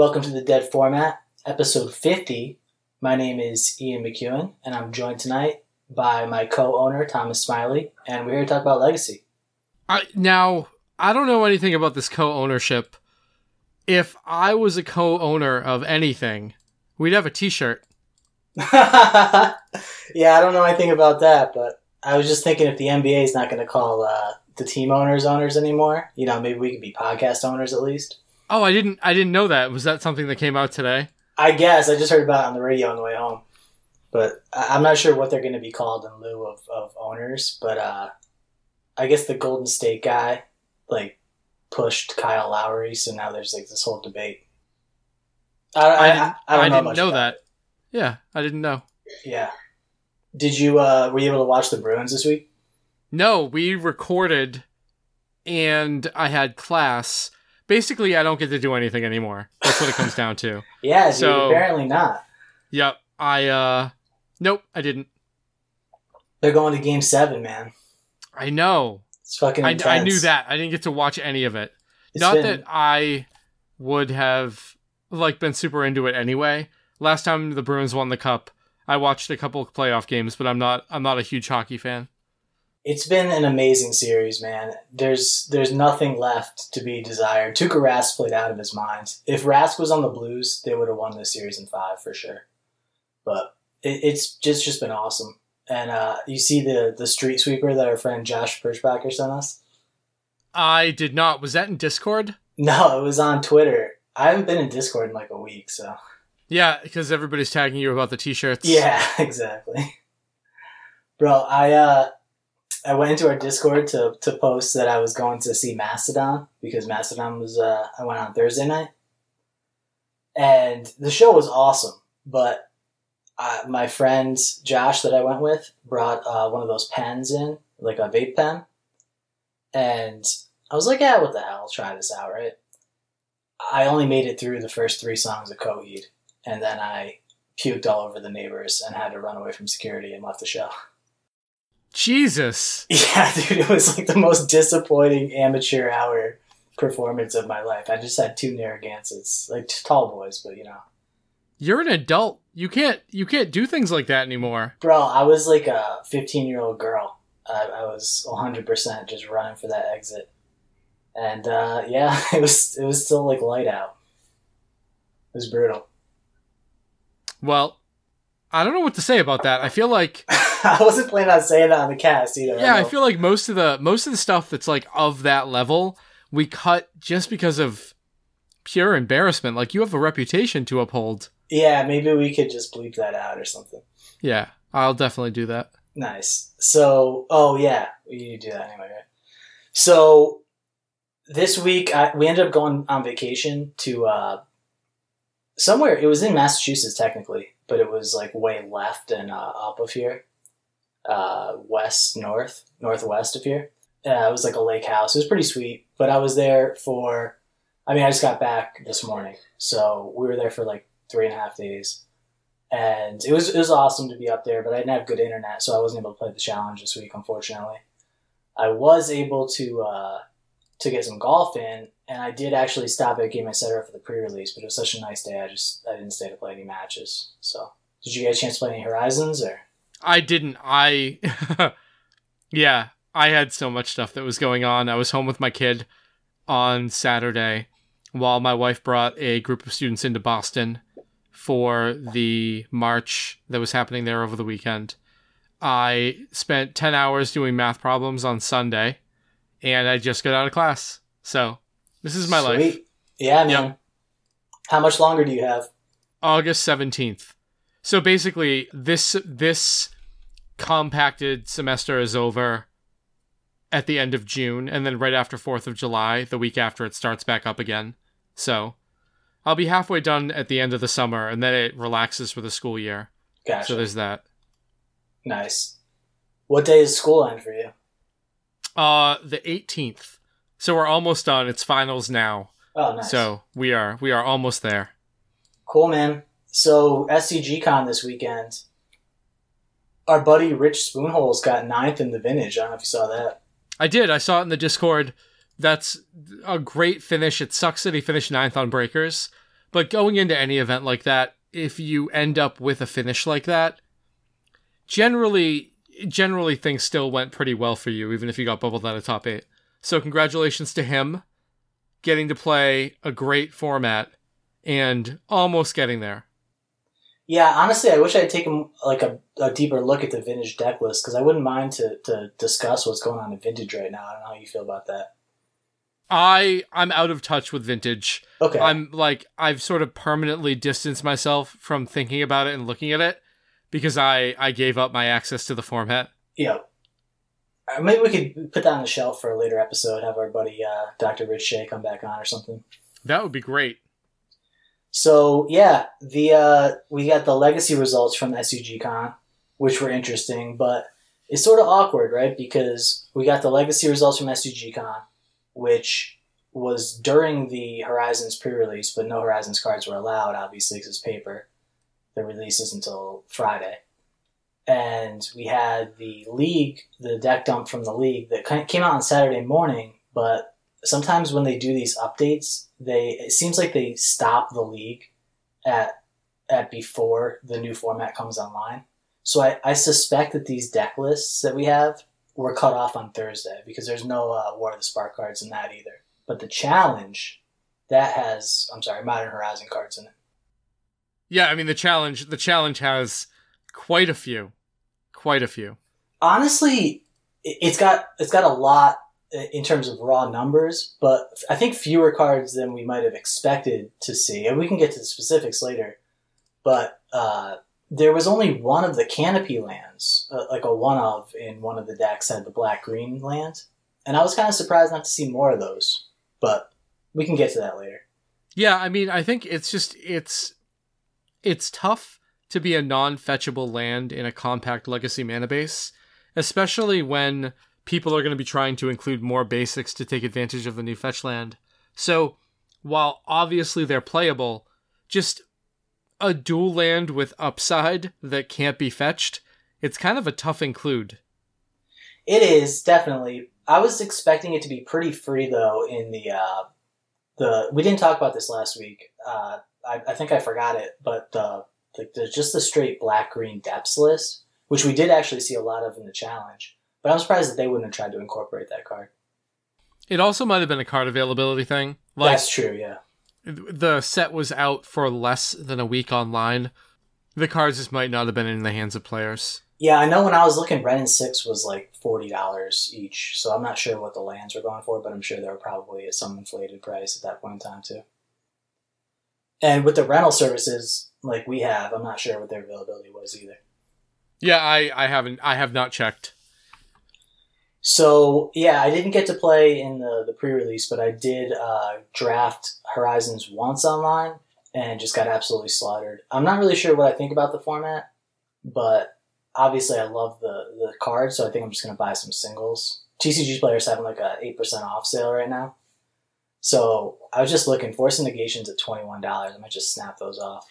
Welcome to the Dead Format, episode 50. My name is Ian McEwen, and I'm joined tonight by my co owner, Thomas Smiley, and we're here to talk about legacy. I, now, I don't know anything about this co ownership. If I was a co owner of anything, we'd have a t shirt. yeah, I don't know anything about that, but I was just thinking if the NBA is not going to call uh, the team owners owners anymore, you know, maybe we could be podcast owners at least. Oh, I didn't I didn't know that. Was that something that came out today? I guess I just heard about it on the radio on the way home, but I'm not sure what they're going to be called in lieu of, of owners. But uh, I guess the Golden State guy like pushed Kyle Lowry, so now there's like this whole debate. I, I, I I, don't know, didn't know that. Yeah, I didn't know. Yeah. Did you? Uh, were you able to watch the Bruins this week? No, we recorded and I had class. Basically, I don't get to do anything anymore. That's what it comes down to. Yeah, dude. So- apparently not. Yep. I uh nope, I didn't. They're going to Game Seven, man. I know. It's fucking. I, I knew that. I didn't get to watch any of it. It's Not been- that I would have like been super into it anyway. Last time the Bruins won the cup, I watched a couple of playoff games, but I'm not I'm not a huge hockey fan. It's been an amazing series, man. There's there's nothing left to be desired. Tuukka Rask played out of his mind. If Rask was on the Blues, they would have won this series in five for sure. But it, it's just just been awesome. And uh, you see the the street sweeper that our friend Josh Perchbacher sent us. I did not. Was that in Discord? No, it was on Twitter. I haven't been in Discord in like a week, so Yeah, because everybody's tagging you about the t-shirts. Yeah, exactly. Bro, I uh I went into our Discord to to post that I was going to see Mastodon because Mastodon was uh I went on Thursday night. And the show was awesome, but uh, my friend Josh that I went with brought uh, one of those pens in, like a vape pen. And I was like, yeah, what the hell? I'll try this out, right? I only made it through the first three songs of Coheed, and then I puked all over the neighbors and had to run away from security and left the show. Jesus. Yeah, dude, it was like the most disappointing amateur hour performance of my life. I just had two Narragansetts, like tall boys, but you know. You're an adult. You can't you can't do things like that anymore. Bro, I was like a 15 year old girl. I, I was 100% just running for that exit. And uh, yeah, it was it was still like light out. It was brutal. Well, I don't know what to say about that. I feel like I wasn't planning on saying that on the cast either. yeah, I know. feel like most of the most of the stuff that's like of that level, we cut just because of pure embarrassment. Like you have a reputation to uphold. Yeah, maybe we could just bleep that out or something. Yeah, I'll definitely do that. Nice. So, oh yeah, to do that anyway, right? So, this week I, we ended up going on vacation to uh, somewhere. It was in Massachusetts technically, but it was like way left and uh, up of here, uh, west, north, northwest of here. It was like a lake house. It was pretty sweet. But I was there for. I mean, I just got back this morning, so we were there for like three and a half days and it was it was awesome to be up there. But I didn't have good internet, so I wasn't able to play the challenge this week, unfortunately. I was able to uh, to get some golf in, and I did actually stop at Game Center for the pre-release. But it was such a nice day, I just I didn't stay to play any matches. So, did you get a chance to play any Horizons or? I didn't. I yeah, I had so much stuff that was going on. I was home with my kid on Saturday while my wife brought a group of students into Boston for the march that was happening there over the weekend. I spent 10 hours doing math problems on Sunday and I just got out of class. So, this is my life. Sweet. Yeah, man. Yep. How much longer do you have? August 17th. So basically this this compacted semester is over at the end of June and then right after 4th of July, the week after it starts back up again. So I'll be halfway done at the end of the summer and then it relaxes for the school year. Gotcha. So there's that. nice. What day is school end for you? Uh the 18th. So we're almost done. It's finals now. Oh, nice. So we are we are almost there. Cool, man. So SCG Con this weekend. Our buddy Rich Spoonholes got ninth in the vintage. I don't know if you saw that. I did. I saw it in the Discord. That's a great finish. It sucks that he finished ninth on breakers, But going into any event like that, if you end up with a finish like that, generally generally things still went pretty well for you, even if you got bubbled out of top eight. So congratulations to him getting to play a great format and almost getting there. Yeah, honestly, I wish I had taken like a, a deeper look at the vintage deck list because I wouldn't mind to, to discuss what's going on in vintage right now. I don't know how you feel about that. I I'm out of touch with vintage. Okay. I'm like I've sort of permanently distanced myself from thinking about it and looking at it because I I gave up my access to the format. Yeah. Uh, maybe we could put that on the shelf for a later episode. Have our buddy uh, Dr. Rich Shea come back on or something. That would be great. So yeah, the uh, we got the legacy results from SCG Con, which were interesting, but it's sort of awkward, right? Because we got the legacy results from SCGCon, which was during the Horizons pre-release, but no Horizons cards were allowed, obviously, because it's paper. The release is until Friday, and we had the league, the deck dump from the league that came out on Saturday morning, but sometimes when they do these updates, they it seems like they stop the league at at before the new format comes online. So I, I suspect that these deck lists that we have were cut off on Thursday because there's no uh, War of the Spark cards in that either. But the challenge that has I'm sorry Modern Horizon cards in it. Yeah, I mean the challenge the challenge has quite a few, quite a few. Honestly, it's got it's got a lot in terms of raw numbers, but I think fewer cards than we might have expected to see. And we can get to the specifics later. But uh, there was only one of the canopy lands, uh, like a one of in one of the decks had the black green land. And I was kind of surprised not to see more of those. But we can get to that later. Yeah, I mean, I think it's just it's it's tough to be a non-fetchable land in a compact legacy mana base, especially when people are going to be trying to include more basics to take advantage of the new fetch land. So, while obviously they're playable, just a dual land with upside that can't be fetched, it's kind of a tough include. It is definitely. I was expecting it to be pretty free though. In the uh, the we didn't talk about this last week. Uh, I, I think I forgot it, but the like the, just the straight black green depths list, which we did actually see a lot of in the challenge. But I'm surprised that they wouldn't have tried to incorporate that card. It also might have been a card availability thing. Like, That's true, yeah. The set was out for less than a week online. The cards just might not have been in the hands of players. Yeah, I know when I was looking, Wrenn and Six was like forty dollars each, so I'm not sure what the lands were going for, but I'm sure they were probably at some inflated price at that point in time too. And with the rental services like we have, I'm not sure what their availability was either. Yeah, I, I haven't I have not checked. So yeah, I didn't get to play in the, the pre-release, but I did uh, draft Horizons once online and just got absolutely slaughtered. I'm not really sure what I think about the format, but obviously I love the the card, so I think I'm just gonna buy some singles. TCG players having like a eight percent off sale right now, so I was just looking. Force negations at twenty one dollars. I might just snap those off.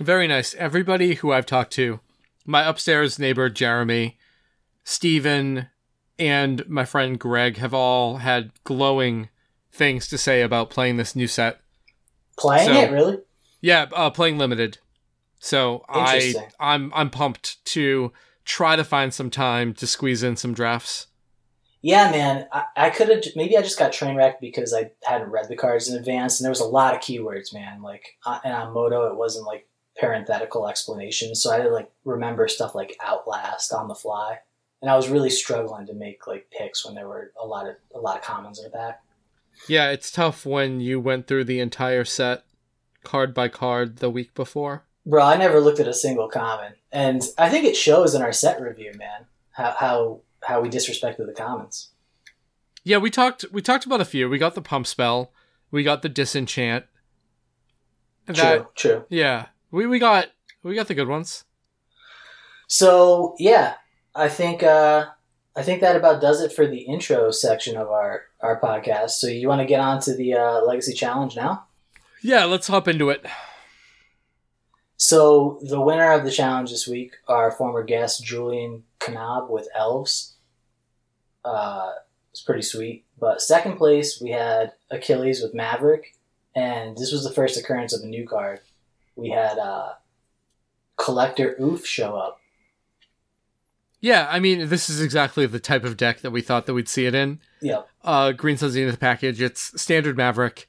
Very nice. Everybody who I've talked to, my upstairs neighbor Jeremy Steven and my friend Greg have all had glowing things to say about playing this new set. Playing so, it really? Yeah, uh, playing limited. So I I'm I'm pumped to try to find some time to squeeze in some drafts. Yeah, man. I, I could have maybe I just got train wrecked because I hadn't read the cards in advance, and there was a lot of keywords, man. Like uh, and on Moto, it wasn't like parenthetical explanations, so I had to like remember stuff like Outlast on the fly and I was really struggling to make like picks when there were a lot of a lot of commons in the back. Yeah, it's tough when you went through the entire set card by card the week before. Bro, I never looked at a single common, and I think it shows in our set review, man, how how how we disrespected the commons. Yeah, we talked we talked about a few. We got the pump spell, we got the disenchant. That, true, true. Yeah, we we got we got the good ones. So yeah, I think uh, I think that about does it for the intro section of our our podcast. So you want to get on to the uh, legacy challenge now? Yeah, let's hop into it. So the winner of the challenge this week, our former guest Julian Knab with Elves. Uh, it's pretty sweet. But second place we had Achilles with Maverick, and this was the first occurrence of a new card. We had uh, Collector Ouphe show up. Yeah, I mean, this is exactly the type of deck that we thought that we'd see it in. Yep. Uh, Green Sun Zenith package. It's standard Maverick,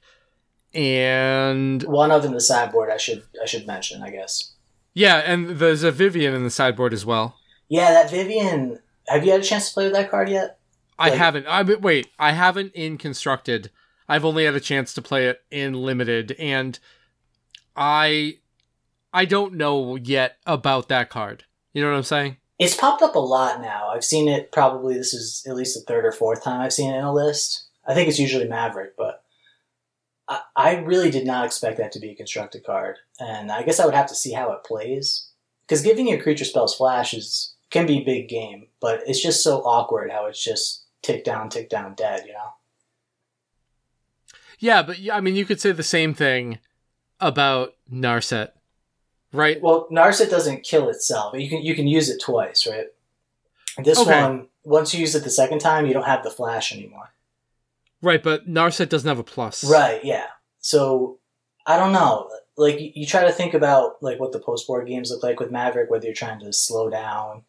and One of in the sideboard. I should I should mention. I guess. yeah, and there's a Vivien in the sideboard as well. Yeah, that Vivien. Have you had a chance to play with that card yet? I haven't. I wait, I haven't in constructed. I've only had a chance to play it in limited, and I, I don't know yet about that card. You know what I'm saying? It's popped up a lot now. I've seen it probably this is at least the third or fourth time I've seen it in a list. I think it's usually Maverick, but I, I really did not expect that to be a constructed card. And I guess I would have to see how it plays. Because giving your creature spells flash is can be big game, but it's just so awkward how it's just tick down, tick down, dead, you know? Yeah, but I mean, you could say the same thing about Narset, right? Well, Narset doesn't kill itself. You can you can use it twice, right? This Okay. one, once you use it the second time, you don't have the flash anymore. Right, but Narset doesn't have a plus. Right, yeah. So I don't know. Like you, you try to think about like what the post board games look like with Maverick, whether you're trying to slow down.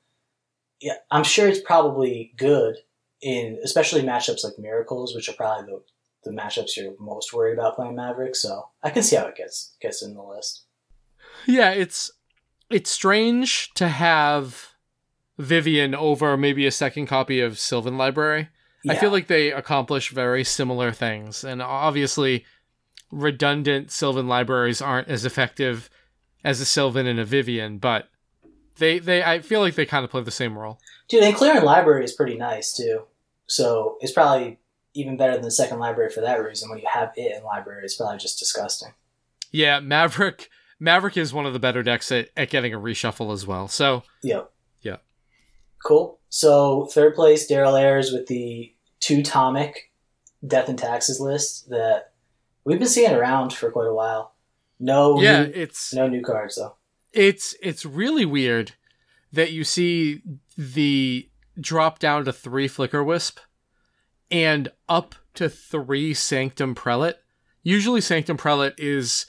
Yeah, I'm sure it's probably good in especially matchups like Miracles, which are probably the the matchups you're most worried about playing Maverick. So I can see how it gets gets in the list. Yeah, it's it's strange to have Vivien over maybe a second copy of Sylvan Library. I feel like they accomplish very similar things, and obviously, redundant Sylvan libraries aren't as effective as a Sylvan and a Vivien, but they they I feel like they kind of play the same role. Dude, and clearing library is pretty nice too. So it's probably even better than the second library for that reason. When you have it in library, it's probably just disgusting. Yeah, Maverick Maverick is one of the better decks at, at getting a reshuffle as well. So Yep. Yeah. Cool. So third place, Daryl Ayers with the two Tomik Death and Taxes list that we've been seeing around for quite a while. No, yeah, new, it's no new cards though. it's it's really weird that you see the drop down to three flicker wisp and up to three sanctum prelate usually sanctum prelate is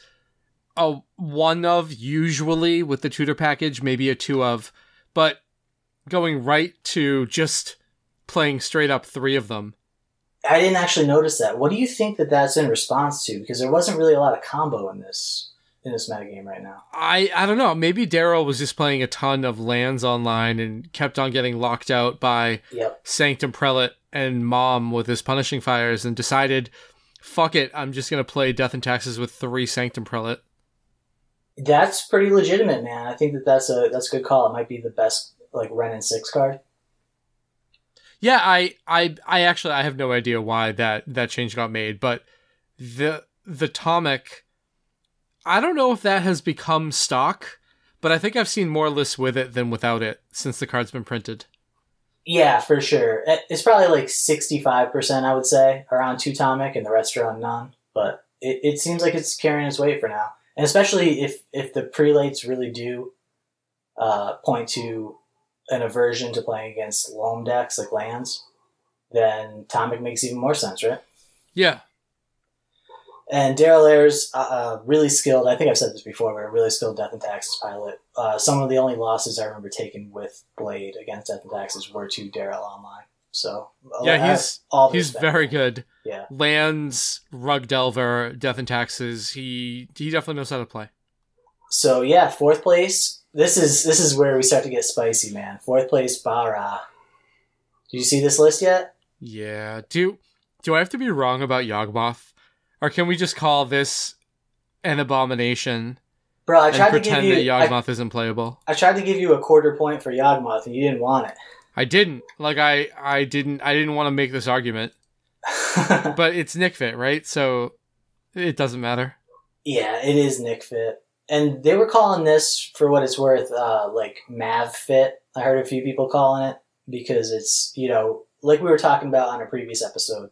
a one of usually with the tutor package maybe a two of but going right to just playing straight up three of them I didn't actually notice that. What do you think that that's in response to? Because there wasn't really a lot of combo in this in this metagame right now. I I don't know. Maybe Daryl was just playing a ton of lands online and kept on getting locked out by Yep. Sanctum Prelate and Mom with his punishing fires and decided, fuck it, I'm just gonna play Death and Taxes with three Sanctum Prelate. That's pretty legitimate, man. I think that that's a that's a good call. It might be the best like Wrenn and Six card. Yeah, I I I actually I have no idea why that that change got made, but the the Tomik I don't know if that has become stock, but I think I've seen more lists with it than without it since the card's been printed. Yeah, for sure. It's probably like sixty five percent, I would say, around two Tomik, and the rest are on none. But it, it seems like it's carrying its weight for now, and especially if if the prelates really do uh, point to an aversion to playing against loam decks like lands, then Tomik makes even more sense, right? Yeah. And Daryl Ayers, uh, uh, really skilled. I think I've said this before, but a really skilled Death and Taxes pilot. Uh, some of the only losses I remember taking with Blade against Death and Taxes were to Daryl online. So Yeah, I he's all he's very good. Yeah, Lands, Rug Delver, Death and Taxes, he he definitely knows how to play. So yeah, fourth place. This is this is where we start to get spicy, man. Fourth place, Bara. Do you see this list yet? Yeah. Do do I have to be wrong about Yawgmoth? Or can we just call this an abomination Bro, I and tried to give you that I, isn't playable? I tried to give you a quarter point for Yawgmoth, and you didn't want it. I didn't. Like I I didn't I didn't want to make this argument. But it's Nic Fit, right? So it doesn't matter. Yeah, it is Nic Fit. And they were calling this, for what it's worth, uh, like Mav Fit. I heard a few people calling it because it's, you know, like we were talking about on a previous episode,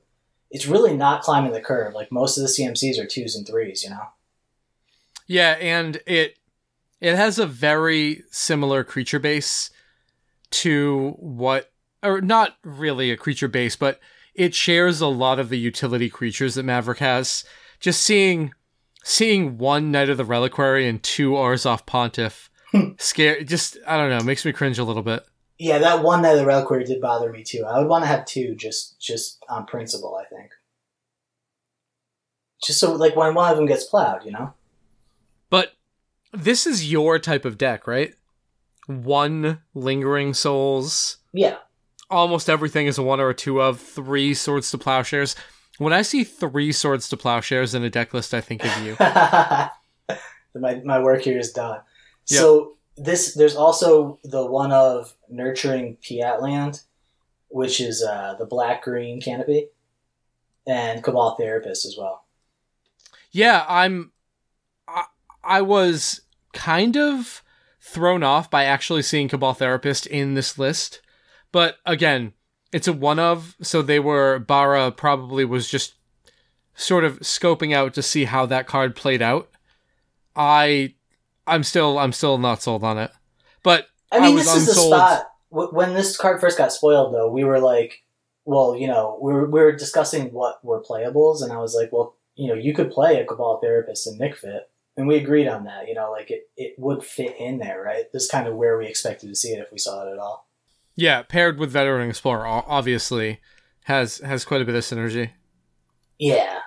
it's really not climbing the curve. Like most of the CMCs are twos and threes, you know? Yeah, and it it has a very similar creature base to what or not really a creature base, but it shares a lot of the utility creatures that Maverick has. Just seeing seeing one Knight of the Reliquary and two Orzhov Pontiff hmm. scare just I don't know, makes me cringe a little bit. Yeah, that one Knight of the Reliquary did bother me too. I would want to have two just just on principle, I think. Just so like when one of them gets plowed, you know? But this is your type of deck, right? One lingering souls. Yeah. Almost everything is a one or a two of three swords to plowshares. When I see three swords to plowshares in a deck list, I think of you. my my work here is done. Yep. So this there's also the one of Nurturing Peat land, which is uh, the black green canopy, and Cabal Therapist as well. Yeah, I'm. I, I was kind of thrown off by actually seeing Cabal Therapist in this list, but again, it's a one of, so they were Bara probably was just sort of scoping out to see how that card played out. I I'm still I'm still not sold on it. But I mean, I this is unsold. the spot when this card first got spoiled. Though we were like, well, you know, we were we were discussing what were playables, and I was like, well, you know, you could play a Cabal Therapist and Nic Fit, and we agreed on that. You know, like it it would fit in there, right? This is kind of where we expected to see it if we saw it at all. Yeah, paired with Veteran Explorer, obviously has has quite a bit of synergy. Yeah,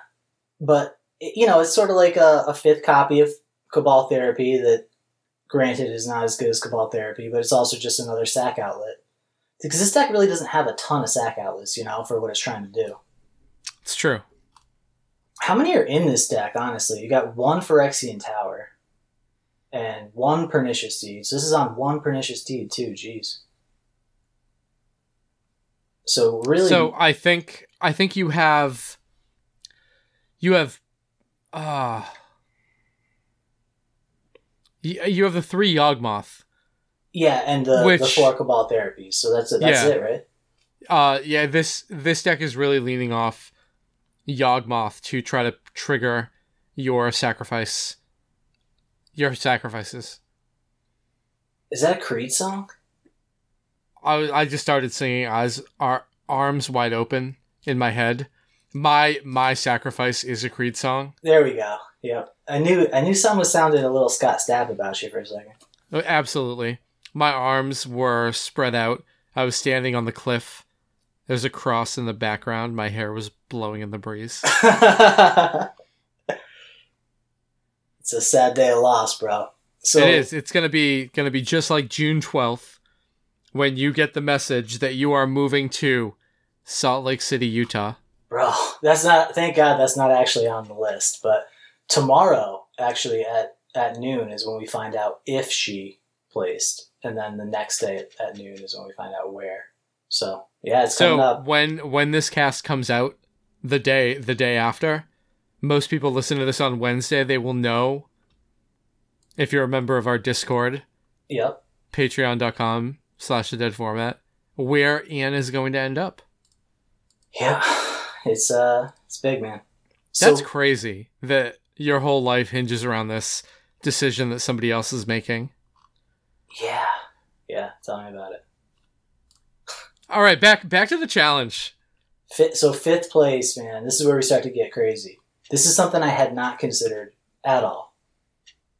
but you know, it's sort of like a, a fifth copy of Cabal Therapy that, granted, is not as good as Cabal Therapy, but it's also just another sack outlet. Because this deck really doesn't have a ton of sack outlets, you know, for what it's trying to do. It's true. How many are in this deck, honestly? You got one Phyrexian Tower and one Pernicious Deed. So this is on one Pernicious Deed, too. Jeez. So really So I think I think you have you have uh you have the three Yawgmoth. Yeah, and the, which, the four Cabal therapies. So that's it. That's yeah. it, right? Uh, yeah. This this deck is really leaning off Yawgmoth to try to trigger your sacrifice, your sacrifices. Is that a Creed song? I I just started singing as our arms wide open in my head. My my sacrifice is a Creed song. There we go. Yep. I knew I knew something was sounding a little Scott Stapp about you for a second. Oh, absolutely. My arms were spread out. I was standing on the cliff. There's a cross in the background. My hair was blowing in the breeze. it's a sad day of loss, bro. So it is. It's gonna be gonna be just like June twelfth, when you get the message that you are moving to Salt Lake City, Utah. Bro, that's not. Thank God that's not actually on the list. But tomorrow, actually at at noon, is when we find out if she placed, and then the next day at noon is when we find out where. So yeah, it's so up. when when this cast comes out, the day the day after, most people listen to this on Wednesday. They will know if you're a member of our Discord. Yep. Patreon.com slash the dead format, where Ian is going to end up. Yeah, it's uh, it's big, man. That's so, crazy that your whole life hinges around this decision that somebody else is making. Yeah, yeah. Tell me about it. All right, back back to the challenge. Fit, so fifth place, man. This is where we start to get crazy. This is something I had not considered at all.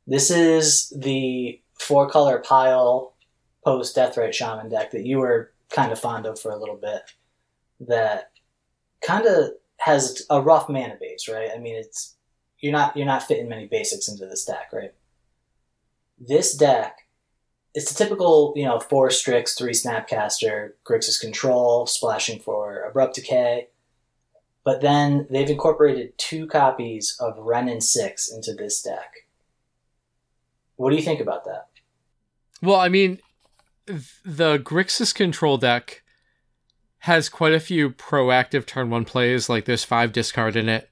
This is the four color pile post Deathrite Shaman deck that you were kind of fond of for a little bit. That kind of has a rough mana base, right? I mean, it's you're not you're not fitting many basics into this deck, right? This deck, it's a typical you know four Strix, three Snapcaster, Grixis Control, splashing for Abrupt Decay, but then they've incorporated two copies of Wrenn and Six into this deck. What do you think about that? Well, I mean, the Grixis Control deck has quite a few proactive turn one plays. Like there's five discard in it.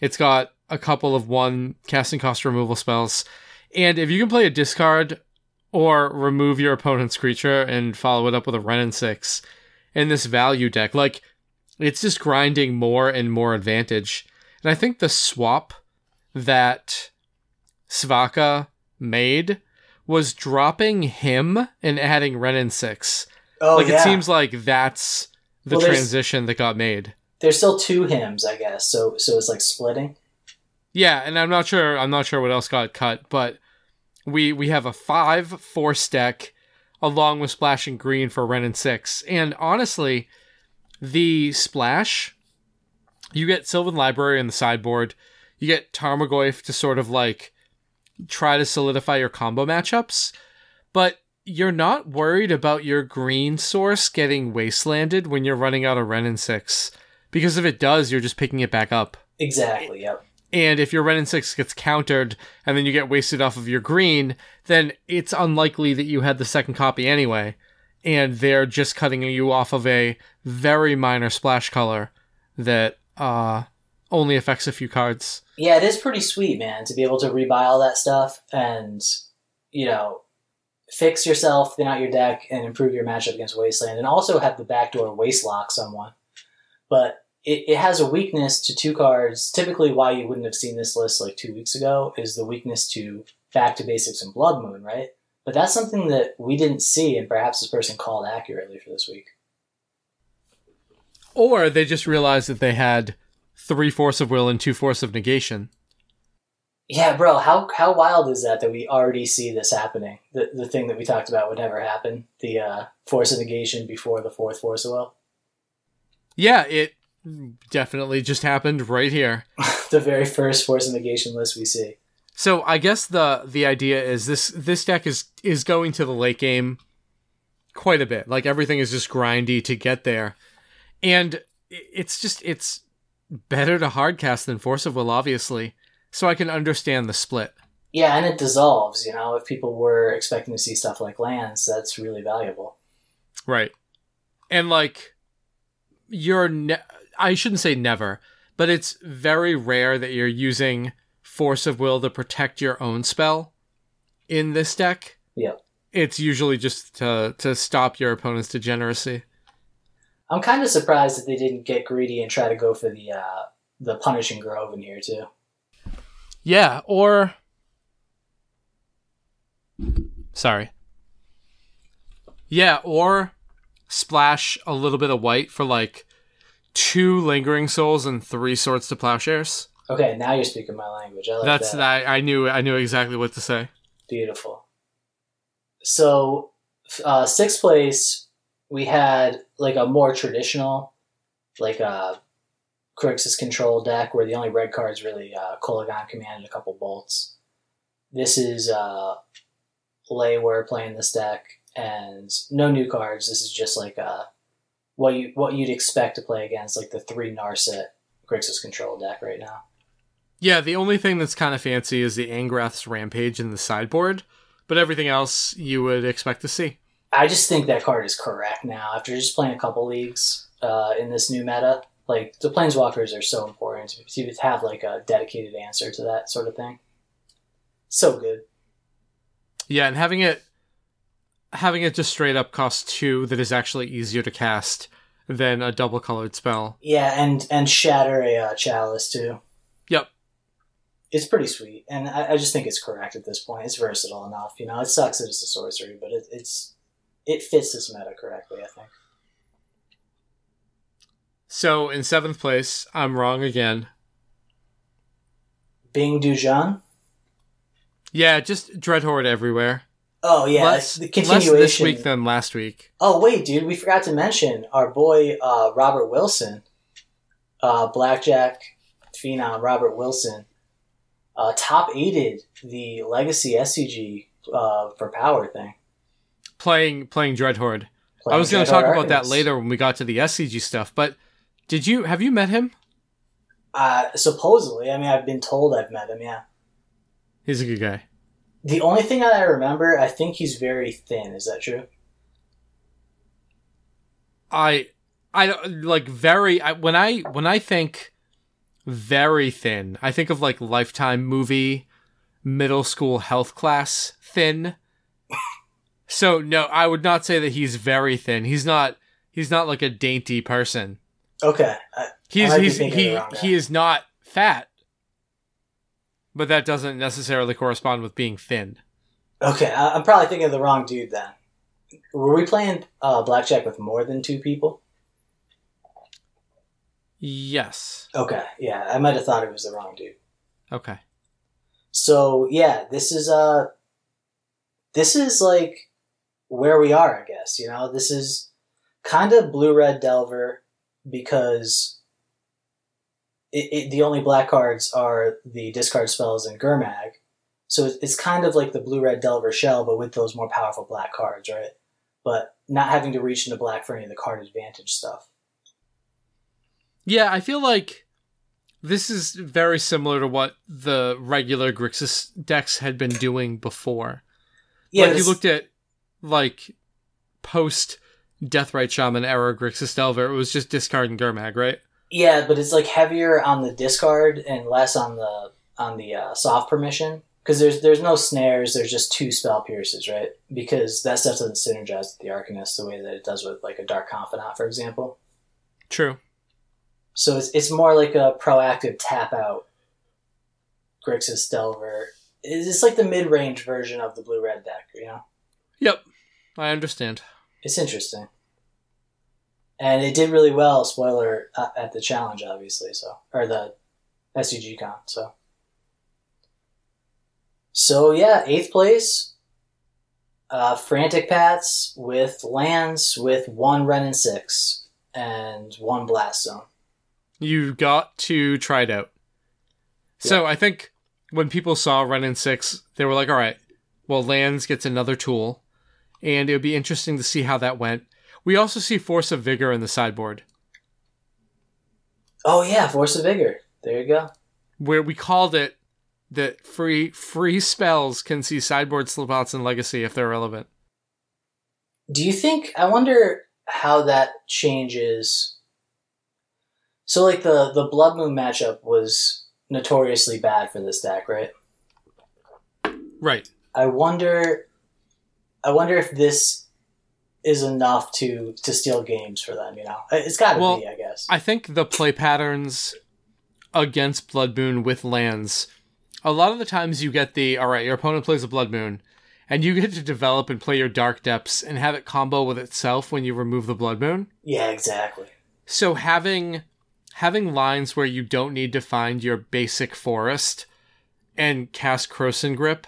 It's got a couple of one casting cost removal spells. And if you can play a discard or remove your opponent's creature and follow it up with a Wrenn and Six in this value deck, like it's just grinding more and more advantage. And I think the swap that Svaka made was dropping him and adding Wrenn and Six. Oh, like yeah. it seems like that's the well, transition that got made. There's still two hymns, I guess. So so it's like splitting. Yeah, and I'm not sure. I'm not sure what else got cut, but we we have a five four stack along with splash and green for Wrenn and Six. And honestly, the splash, you get Sylvan Library in the sideboard. You get Tarmogoyf to sort of like try to solidify your combo matchups, but you're not worried about your green source getting wastelanded when you're running out of and six. Because if it does, you're just picking it back up. Exactly. Yep. And if your and Six gets countered and then you get wasted off of your green, then it's unlikely that you had the second copy anyway. And they're just cutting you off of a very minor splash color that uh, only affects a few cards. Yeah, it is pretty sweet, man, to be able to rebuy all that stuff and, you know, fix yourself, thin out your deck, and improve your matchup against Wasteland, and also have the backdoor waste lock someone. But it, it has a weakness to two cards. Typically, why you wouldn't have seen this list like two weeks ago is the weakness to Back to Basics and Blood Moon, right? But that's something that we didn't see, and perhaps this person called accurately for this week. Or they just realized that they had three force of will and two force of negation. Yeah, bro, how how wild is that that we already see this happening? The the thing that we talked about would never happen. The uh, force of negation before the fourth force of will. Yeah, it definitely just happened right here. the very first force of negation list we see. So I guess the the idea is this this deck is is going to the late game quite a bit. Like everything is just grindy to get there. And it's just it's better to hardcast than Force of Will, obviously. So I can understand the split. Yeah, and it dissolves, you know, if people were expecting to see stuff like lands, that's really valuable. Right. And like you're ne- I shouldn't say never, but it's very rare that you're using Force of Will to protect your own spell in this deck. Yeah. It's usually just to to stop your opponent's degeneracy. I'm kind of surprised that they didn't get greedy and try to go for the uh, the punishing grove in here too. Yeah, or sorry. Yeah, or splash a little bit of white for like two lingering souls and three swords to plowshares. Okay, now you're speaking my language. I like That's that. that. I knew. I knew exactly what to say. Beautiful. So, uh, sixth place, we had like a more traditional, like a Grixis control deck where the only red card is really uh, Kolaghan Command and a couple bolts. This is uh, Layware playing this deck, and no new cards. This is just like a what you what you'd expect to play against, like the three Narset Grixis control deck right now. Yeah, the only thing that's kind of fancy is the Angrath's Rampage in the sideboard, but everything else you would expect to see. I just think that card is correct now after just playing a couple leagues uh, in this new meta. Like the planeswalkers are so important to, to have like a dedicated answer to that sort of thing. So good. Yeah, and having it having it just straight up cost two that is actually easier to cast than a double colored spell. Yeah, and and shatter a uh, chalice too. Yep. It's pretty sweet, and I, I just think it's correct at this point. It's versatile enough. You know, it sucks that it's a sorcery, but it, it's it fits this meta correctly. I think. So in seventh place, I'm wrong again. Bing Dujan. Yeah, just Dreadhorde everywhere. Oh yeah, less, the less continuation. this week than last week. Oh wait, dude, we forgot to mention our boy uh, Robert Wilson, uh, Blackjack phenom Robert Wilson, uh, top aided the Legacy SCG uh, for power thing. Playing playing Dreadhorde. I was going to talk about that later when we got to the SCG stuff, but did you have you met him? Uh, supposedly, I mean, I've been told I've met him. Yeah. He's a good guy. The only thing that I remember, I think he's very thin. Is that true? I I like very I, when I when I think very thin, I think of like lifetime movie middle school health class thin. so no, I would not say that he's very thin. He's not he's not like a dainty person. Okay. I, He's be he's thinking of the he he is not fat. But that doesn't necessarily correspond with being thin. okay. I, I'm probably thinking of the wrong dude then. Were we playing uh, blackjack with more than two people? Yes. Okay. Yeah, I might have thought it was the wrong dude. Okay. So yeah, this is uh this is like where we are, I guess. You know, this is kind of blue red Delver because it, it, the only black cards are the discard spells and Gurmag. So it's, it's kind of like the blue red Delver shell, but with those more powerful black cards, right? But not having to reach into black for any of the card advantage stuff. Yeah, I feel like this is very similar to what the regular Grixis decks had been doing before. Yeah, like you looked at like post Deathrite Shaman era Grixis Delver, it was just discard and Gurmag, right? Yeah, but it's like heavier on the discard and less on the on the uh, soft permission because there's there's no snares. There's just two spell pierces, right? Because that stuff doesn't synergize with the Arcanist the way that it does with like a Dark Confidant, for example. True. So it's it's more like a proactive tap out. Grixis Delver. It's it's like the mid range version of the blue red deck, you know. Yep. I understand. It's interesting. And it did really well, spoiler, uh, at the challenge, obviously, so, or the SCG con, so. So, yeah, eighth place, uh, Frantic Pats with lands with one Wrenn and Six and one Blast Zone. You got to try it out. So I think when people saw Wrenn and Six, they were like, all right, well, Lands gets another tool, and it would be interesting to see how that went. We also see Force of Vigor in the sideboard, Oh, yeah, Force of Vigor. There you go. where we called it that free free spells can see sideboard slipouts and Legacy if they're relevant. Do you think, I wonder how that changes. So, like, the, the Blood Moon matchup was notoriously bad for this deck, right? Right. I wonder I wonder if this is enough to to steal games for them, you know. It's got to Well, be, I guess. I think the play patterns against Blood Moon with lands, a lot of the times you get the all right, your opponent plays a Blood Moon, and you get to develop and play your Dark Depths and have it combo with itself when you remove the Blood Moon. yeah, exactly. So having having lines where you don't need to find your basic forest and cast Krosan Grip,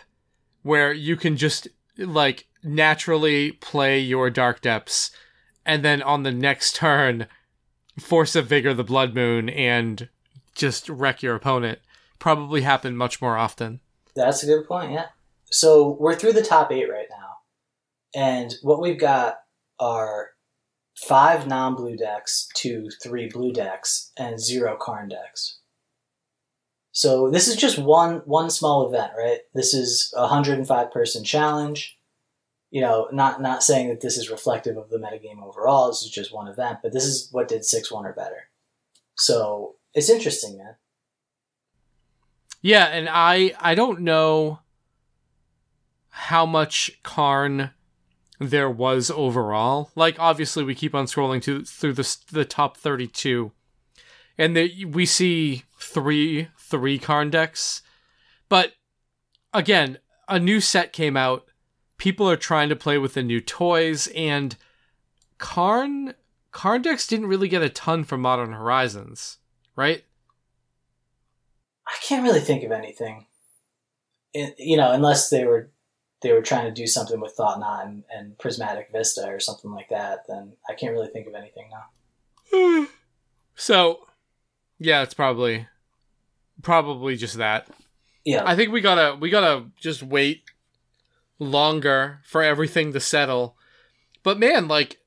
where you can just like naturally play your Dark Depths, and then on the next turn, force of vigor the Blood Moon and just wreck your opponent. Probably happen much more often. That's a good point, yeah. So, we're through the top 8 right now. And what we've got are five non-blue decks to three blue decks and zero Karn decks. So this is just one one small event, right? This is a 105 person challenge. You know, not not saying that this is reflective of the metagame overall. This is just one event, but this is what did six one or better. So it's interesting, man. Yeah, and I I don't know how much Karn there was overall. Like obviously we keep on scrolling to through the the top 32 and the, we see three three Karn decks. But again, a new set came out. People are trying to play with the new toys and Karn Karn decks didn't really get a ton from Modern Horizons, right? I can't really think of anything. It, you know, unless they were they were trying to do something with Thought Knot and, and Prismatic Vista or something like that, then I can't really think of anything now. So, yeah, it's probably probably just that. Yeah, I think we gotta we gotta just wait longer for everything to settle. But man, like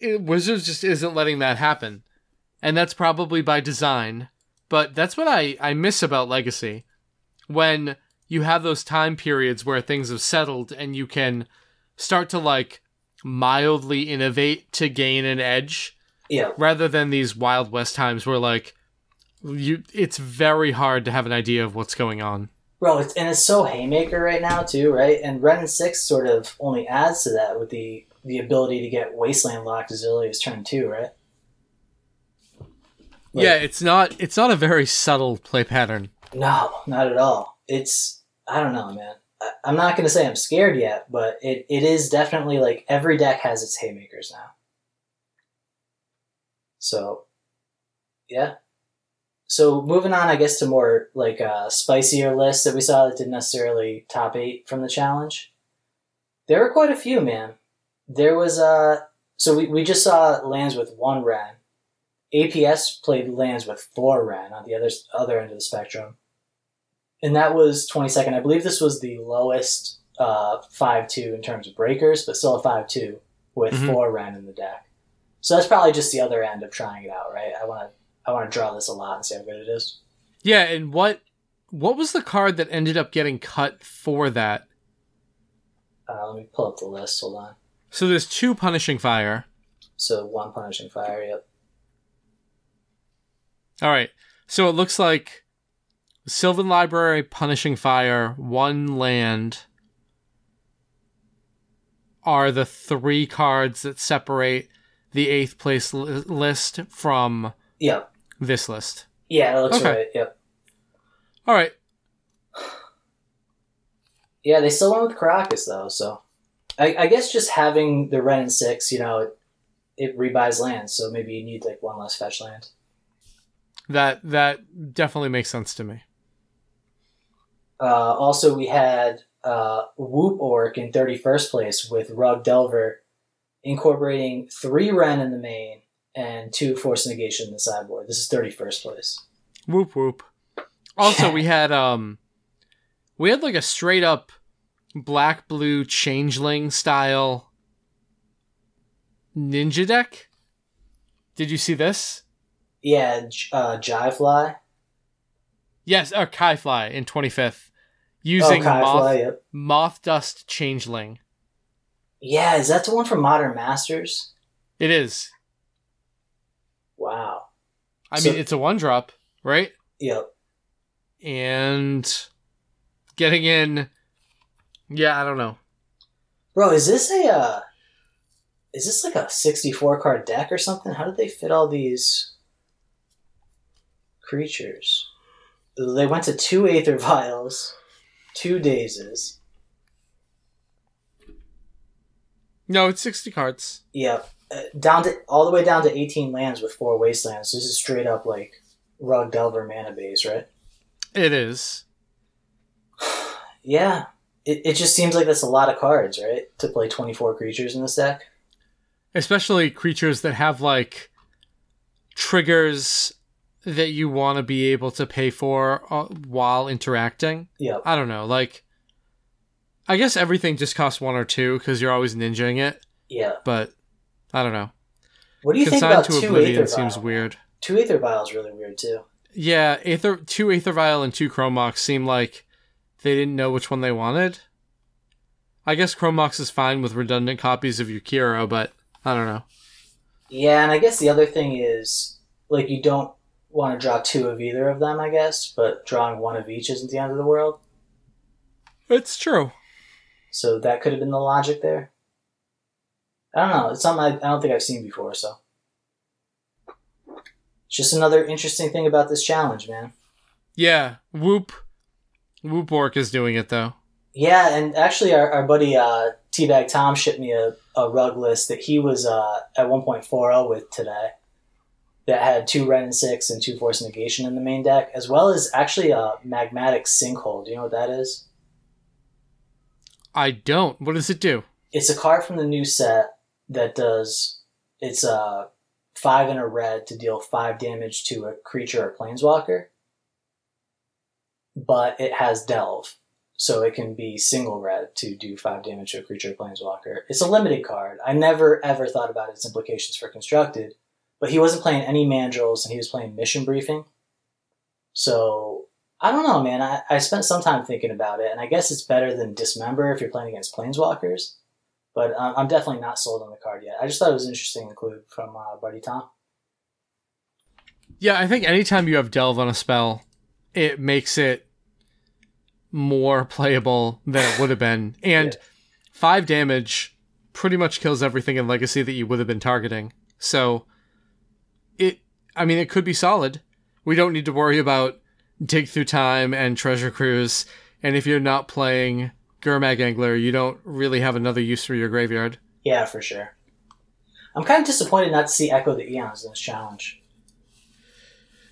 it, Wizards just isn't letting that happen, and that's probably by design. But that's what I I miss about Legacy, when you have those time periods where things have settled and you can start to like mildly innovate to gain an edge yeah, rather than these wild west times where like you it's very hard to have an idea of what's going on bro. It's, and it's so haymaker right now too, right? And Wrenn and Six sort of only adds to that with the the ability to get Wasteland locked as early as turn two, right? Like- yeah it's not it's not a very subtle play pattern No, not at all. It's I don't know, man. I, I'm not gonna say I'm scared yet, but it, it is definitely like every deck has its haymakers now. So, yeah. So moving on, I guess to more like uh, spicier lists that we saw that didn't necessarily top eight from the challenge. There were quite a few, man. There was uh so we, we just saw lands with one Wrenn. APS played lands with four Wrenn on the other other end of the spectrum, and that was twenty second. I believe this was the lowest uh, five two in terms of breakers, but still a five two with Mhm. four Wrenn in the deck. So that's probably just the other end of trying it out, right? I want to I want to draw this a lot and see how good it is. Yeah, and what what was the card that ended up getting cut for that? Uh, let me pull up the list. Hold on. So there's two punishing fire. So one punishing fire. Yep. All right. So it looks like Sylvan Library, Punishing Fire, one land are the three cards that separate the eighth place li- list from Yep. this list. Yeah, that looks Okay. right. Yep. All right. Yeah, they still went with Karakas though, so I, I guess just having the Wrenn and six, you know, it, it rebuys land, so maybe you need like one less fetch land. That that definitely makes sense to me. Uh, also, we had uh, Whoop Orc in 31st place with Rug Delver, incorporating three Wrenn in the main and two Force Negation in the sideboard. This is 31st place. Whoop whoop. Also, we had um, we had like a straight up black blue changeling style ninja deck. Did you see this? Yeah, uh, Jive Fly. Yes, or Kai Fly in twenty fifth, Oh, using Kai moth Fly, yep. mothdust changeling. Yeah, is that the one from Modern Masters? It is. Wow. I So- mean, it's a one drop, right? Yep. And getting in. Yeah, I don't know. Bro, is this a uh, is this like a 64 card deck or something? How did they fit all these creatures? They went to two Aether Vials, two Dazes. No, it's sixty cards. Yep. Down to all the way down to 18 lands with four wastelands. So this is straight up like Rug Delver mana base, right? It is. Yeah. It, it just seems like that's a lot of cards, right? To play 24 creatures in this deck. especially creatures that have like triggers that you want to be able to pay for uh, while interacting. Yeah. I don't know, like I guess everything just costs one or two because you're always ninjaing it, Yeah. but I don't know. What do you think about to two Oblivion Aether seems weird. Two Aether Vial is really weird too. Yeah, Aether, two Aether Vial and two Chrome Mox seem like they didn't know which one they wanted. I guess Chrome Mox is fine with redundant copies of Yuriko, but I don't know. Yeah, and I guess the other thing is like you don't want to draw two of either of them, I guess, but drawing one of each isn't the end of the world. It's true. So that could have been the logic there. I don't know. It's something I, I don't think I've seen before. So it's just another interesting thing about this challenge, man. Yeah, Whoop, Whoop Orc is doing it though. Yeah, and actually, our, our buddy uh, Teabag Tom shipped me a, a rug list that he was uh, at 1.40 with today that had two Wrenn and Six and two Force Negation in the main deck, as well as actually a Magmatic Sinkhole. Do you know what that is? I don't. What does it do? It's a card from the new set that does. It's a five and a red to deal five damage to a creature or planeswalker, but it has Delve, so it can be single red to do five damage to a creature or planeswalker. It's a limited card. I never ever thought about its implications for constructed, but he wasn't playing any mandrels and he was playing mission briefing. So I don't know, man. I, I spent some time thinking about it, and I guess it's better than Dismember if you're playing against Planeswalkers. But um, I'm definitely not sold on the card yet. I just thought it was an interesting include from uh, Buddy Tom. Yeah, I think anytime you have Delve on a spell, it makes it more playable than it would have been. And Yeah. five damage pretty much kills everything in Legacy that you would have been targeting. So it I mean it could be solid. We don't need to worry about dig through time and treasure cruise. And if you're not playing Gurmag Angler, you don't really have another use for your graveyard. Yeah, for sure. I'm kind of disappointed not to see Echo of Eons in this challenge.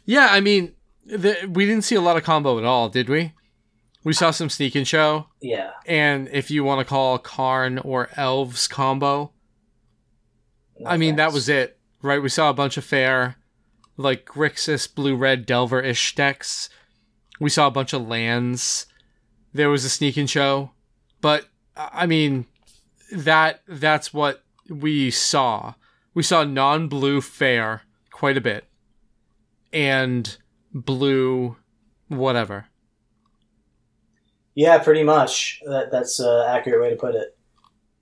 Yeah, I mean, the, we didn't see a lot of combo at all, did we? We saw some sneak and show, Yeah. and if you want to call Karn or Elves combo, no I mean that was it, right? We saw a bunch of fair, like Grixis, blue red Delver ish decks. We saw a bunch of lands. There was a sneak and show, but I mean that that's what we saw. We saw non blue fair quite a bit, and blue whatever. Yeah, pretty much. That, that's an accurate way to put it.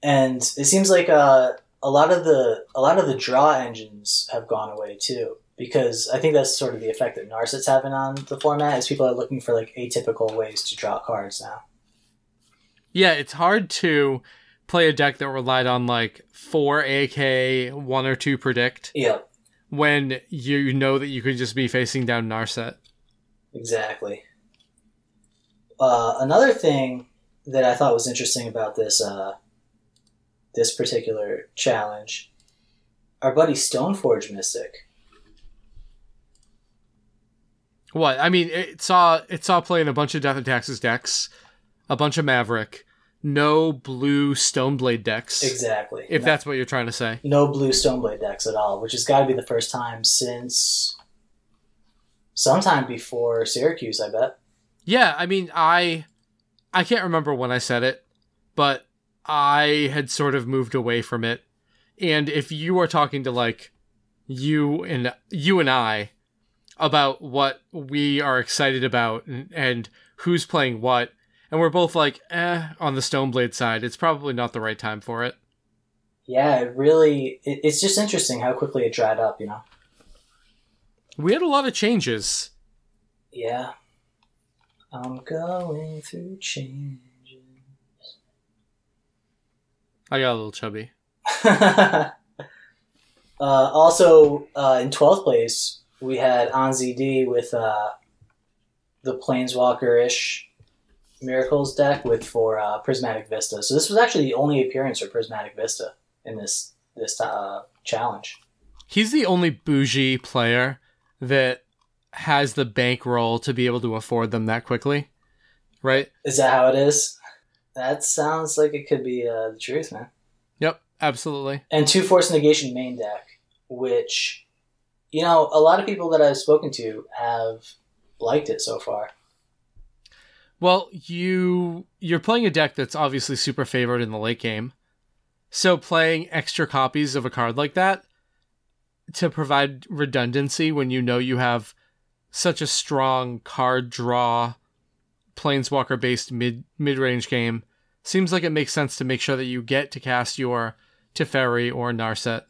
And it seems like uh, a lot of the a lot of the draw engines have gone away too, because I think that's sort of the effect that Narset's having on the format. Is people are looking for like atypical ways to draw cards now. Yeah, it's hard to play a deck that relied on like four AK, one or two predict Yeah, when you know that you could just be facing down Narset. exactly. Uh, another thing that I thought was interesting about this uh, this particular challenge, our buddy Stoneforge Mystic. What? I mean, it saw it saw playing a bunch of Death and Taxes decks, a bunch of Maverick, no blue Stoneblade decks. Exactly. If No- that's what you're trying to say. no blue Stoneblade decks at all, which has got to be the first time since sometime before Syracuse, I bet. Yeah, I mean, I I can't remember when I said it, but I had sort of moved away from it. And if you are talking to like you and you and I about what we are excited about and, and who's playing what, and we're both like, eh, on the Stoneblade side, it's probably not the right time for it. Yeah, it really. It, it's just interesting how quickly it dried up. You know. We had a lot of changes. Yeah. I'm going through changes. I got a little chubby. uh, also, uh, in 12th place, we had OnZD with uh, the Planeswalker ish Miracles deck with for uh, Prismatic Vista. So this was actually the only appearance for Prismatic Vista in this this uh, challenge. He's the only bougie player that has the bankroll to be able to afford them that quickly, right? Is that how it is? That sounds like it could be uh, the truth, man. Yep, absolutely. And two Force Negation main deck, which, you know, a lot of people that I've spoken to have liked it so far. Well, you you're playing a deck that's obviously super favored in the late game. So playing extra copies of a card like that to provide redundancy when you know you have such a strong card draw planeswalker based mid mid range game seems like it makes sense to make sure that you get to cast your Teferi or Narset.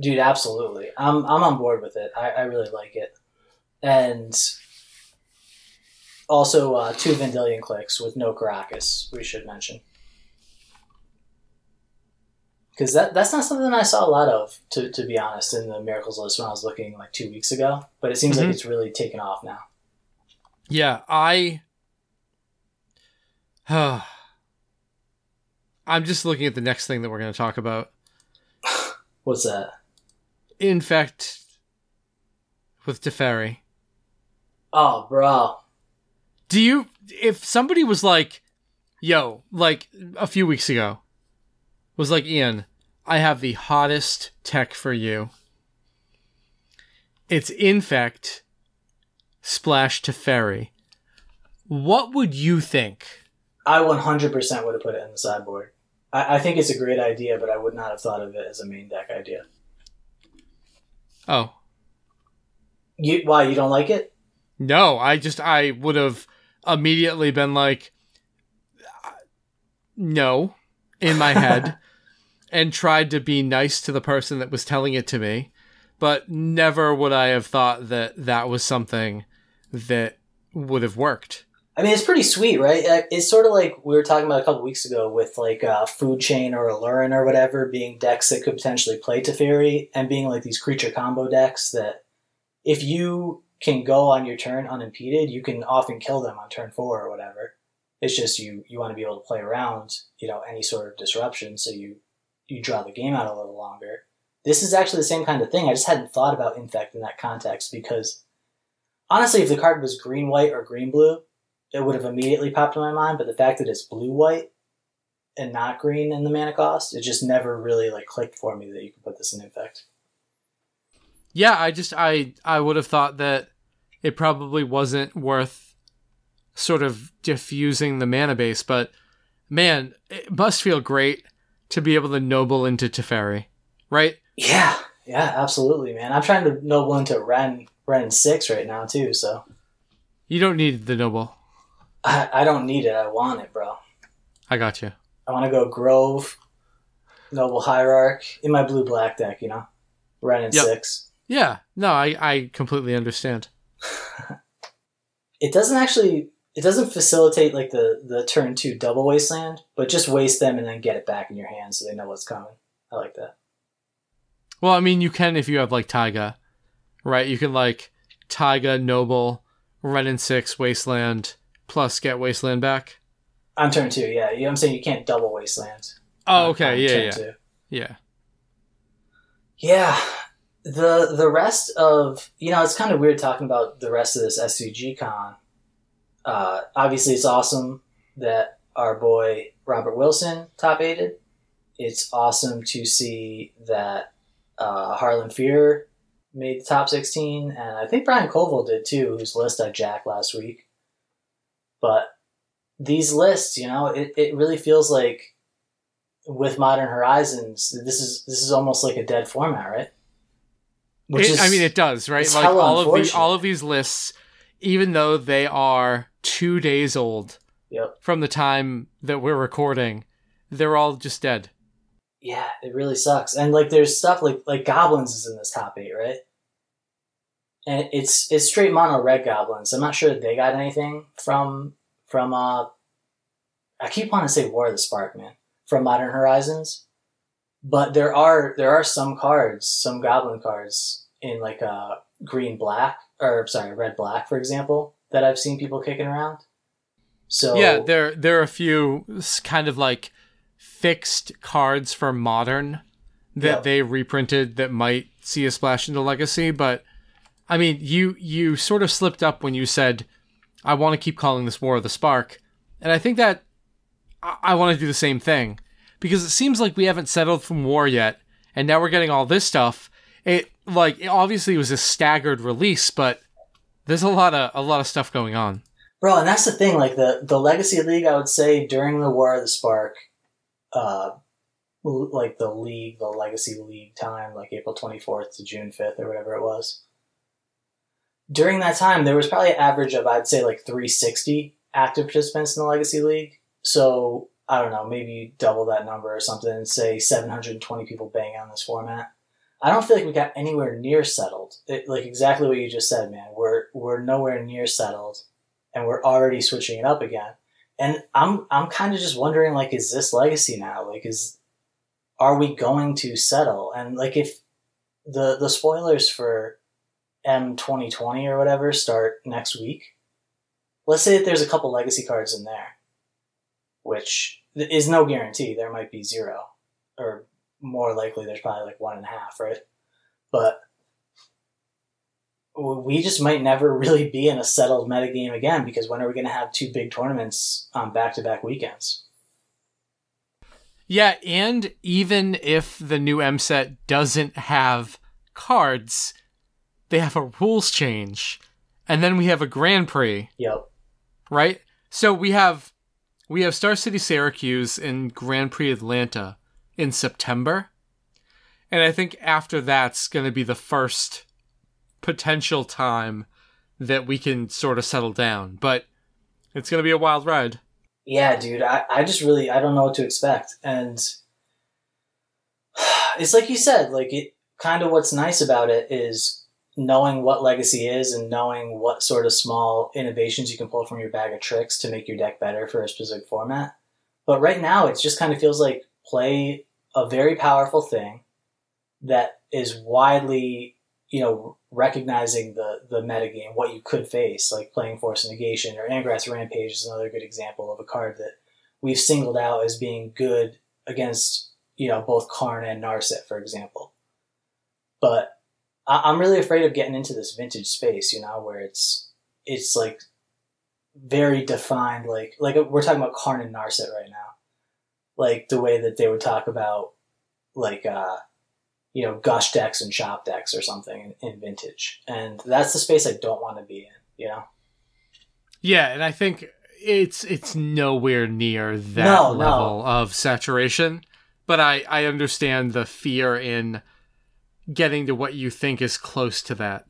Dude, absolutely. I'm, I'm on board with it. I, I really like it. And also uh, two Vendilion Cliques with no Karakas, we should mention. Because that, that's not something I saw a lot of, to, to be honest, in the Miracles list when I was looking like two weeks ago. But it seems Mhm. like it's really taken off now. Yeah, I. I'm just looking at the next thing that we're going to talk about. What's that? Infect with Teferi. Oh, bro. Do you. If somebody was like, yo, like a few weeks ago, was like, Ian, I have the hottest tech for you. It's Infect Splash Teferi. What would you think? I 100% would have put it in the sideboard. I, I think it's a great idea, but I would not have thought of it as a main deck idea. Oh, You, why, you don't like it? No, I just I would have immediately been like no in my head and tried to be nice to the person that was telling it to me, but never would I have thought that that was something that would have worked. I mean, it's pretty sweet, right? Uh, It's sort of like we were talking about a couple weeks ago with like a Food Chain or Allurin or whatever being decks that could potentially play to Teferi and being like these creature combo decks that if you can go on your turn unimpeded, you can often kill them on turn four or whatever. It's just you you want to be able to play around, you know, any sort of disruption so you you draw the game out a little longer. This is actually the same kind of thing. I just hadn't thought about infect in that context because honestly, if the card was green white or green blue, it would have immediately popped in my mind. But the fact that it's blue white and not green in the mana cost, it just never really like clicked for me that you could put this in effect. Yeah, I just I I would have thought that it probably wasn't worth sort of diffusing the mana base, but man, it must feel great to be able to noble into Teferi, right? Yeah, yeah, absolutely, man. I'm trying to noble into Wrenn Wrenn six right now too, so You don't need the noble. I, I don't need it. I want it, bro. I got you. I want to go Grove, Noble Hierarch in my blue black deck. You know, Wrenn and Yep. six. Yeah, no, I I completely understand. It doesn't actually. It doesn't facilitate like the the turn two double wasteland, but just waste them and then get it back in your hand so they know what's coming. I like that. Well, I mean, you can if you have like Taiga, right? You can like Taiga, Noble, Wrenn and Six, Wasteland, plus get Wasteland back. On turn two, yeah. You know what I'm saying? You can't double wasteland. Oh, okay, on yeah, turn yeah, two. yeah. Yeah. The the rest of you know, it's kind of weird talking about the rest of this SCG con. Uh, obviously it's awesome that our boy Robert Wilson top aided. It's awesome to see that uh, Harlan Fear made the top sixteen, and I think Brian Colville did too, whose list I jacked last week. But these lists, you know, it, it really feels like with Modern Horizons, this is this is almost like a dead format, right? It- I mean, it does, right? Like all of the all of these lists, even though they are two days old Yep. from the time that we're recording, they're all just dead. Yeah, it really sucks. And like, there's stuff like like goblins is in this top eight, right? And it's it's straight mono red goblins. I'm not sure that they got anything from from uh. I keep wanting to say War of the Spark, man, from Modern Horizons, but there are there are some cards, some goblin cards in like a green black or sorry red black, for example, that I've seen people kicking around. So Yeah, there there are a few kind of like fixed cards for modern that Yep. they reprinted that might see a splash into legacy, but I mean, you you sort of slipped up when you said I want to keep calling this War of the Spark. And I think that I, I want to do the same thing because it seems like we haven't settled from war yet and now we're getting all this stuff. It like obviously it was a staggered release, but there's a lot of a lot of stuff going on. Bro, and that's the thing. Like the the Legacy League, I would say during the War of the Spark, uh, like the league, the Legacy League time, like April twenty fourth to June fifth or whatever it was. During that time, there was probably an average of I'd say like three sixty active participants in the Legacy League. So I don't know, maybe double that number or something, and say seven hundred and twenty people bang on this format. I don't feel like we got anywhere near settled. It, like exactly what you just said, man. We're we're nowhere near settled and we're already switching it up again. And I'm I'm kind of just wondering like is this legacy now? Like is are we going to settle? And like if the the spoilers for M twenty twenty or whatever start next week, let's say that there's a couple legacy cards in there, which is no guarantee. There might be zero, or more likely there's probably like one and a half, right? But we just might never really be in a settled metagame again because when are we going to have two big tournaments on back to back weekends? Yeah, and even if the new M set doesn't have cards, they have a rules change. And then we have a Grand Prix, Yep. right? So we have we have Star City Syracuse and Grand Prix Atlanta in September. And I think after that's going to be the first potential time that we can sort of settle down. But it's going to be a wild ride. Yeah, dude. I, I just really I don't know what to expect. And it's like you said, like it kind of what's nice about it is knowing what legacy is and knowing what sort of small innovations you can pull from your bag of tricks to make your deck better for a specific format. But right now it just kind of feels like play a very powerful thing that is widely, you know, recognizing the the metagame, what you could face, like playing Force Negation or Angrath's Rampage is another good example of a card that we've singled out as being good against, you know, both Karn and Narset, for example. But I- I'm really afraid of getting into this vintage space, you know, where it's it's like very defined, like like we're talking about Karn and Narset right now, like the way that they would talk about like uh, you know gush decks and shop decks or something in, in vintage, and that's the space I don't want to be in, you know. Yeah, and I think it's it's nowhere near that No, no. level of saturation. But I I understand the fear in getting to what you think is close to that.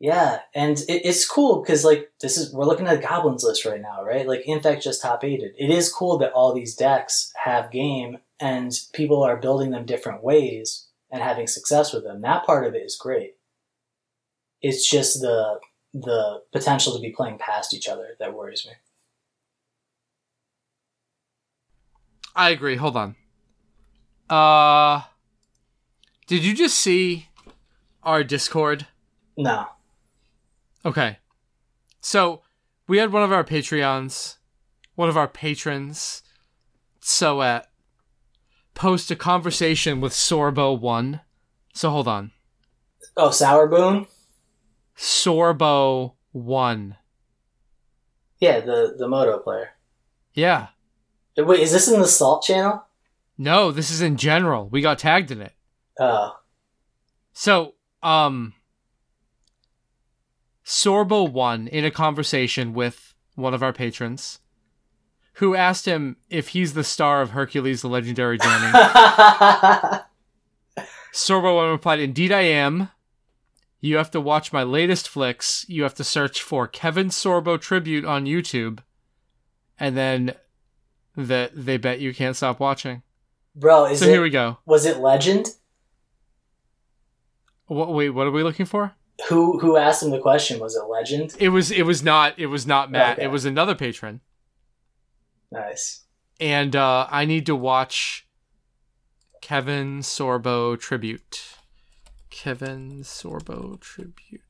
Yeah, and it, it's cool because like this is we're looking at a goblins list right now, right? Like Infect just top eighted. It is cool that all these decks have game and people are building them different ways and having success with them. That part of it is great. It's just the the potential to be playing past each other that worries me. I agree. Hold on. Uh Did you just see our Discord? No. Okay. So, we had one of our Patreons, one of our patrons, Soet, post a conversation with Sorbo1. So, hold on. Oh, Sour Boon? Sorbo1. Yeah, the the moto player. Yeah. Wait, is this in the Salt channel? No, this is in general. We got tagged in it. Oh. So, um, Sorbo one in a conversation with one of our patrons, who asked him if he's the star of Hercules: The Legendary Journey. Sorbo one replied, "Indeed, I am. You have to watch my latest flicks. You have to search for Kevin Sorbo tribute on YouTube, and then that they bet you can't stop watching. Bro, is so it here we go. was it Legend? What, wait, what are we looking for? Who who asked him the question? Was it Legend? It was it was not it was not Matt. Okay. It was another patron. Nice. And uh I need to watch Kevin Sorbo tribute. Kevin Sorbo tribute.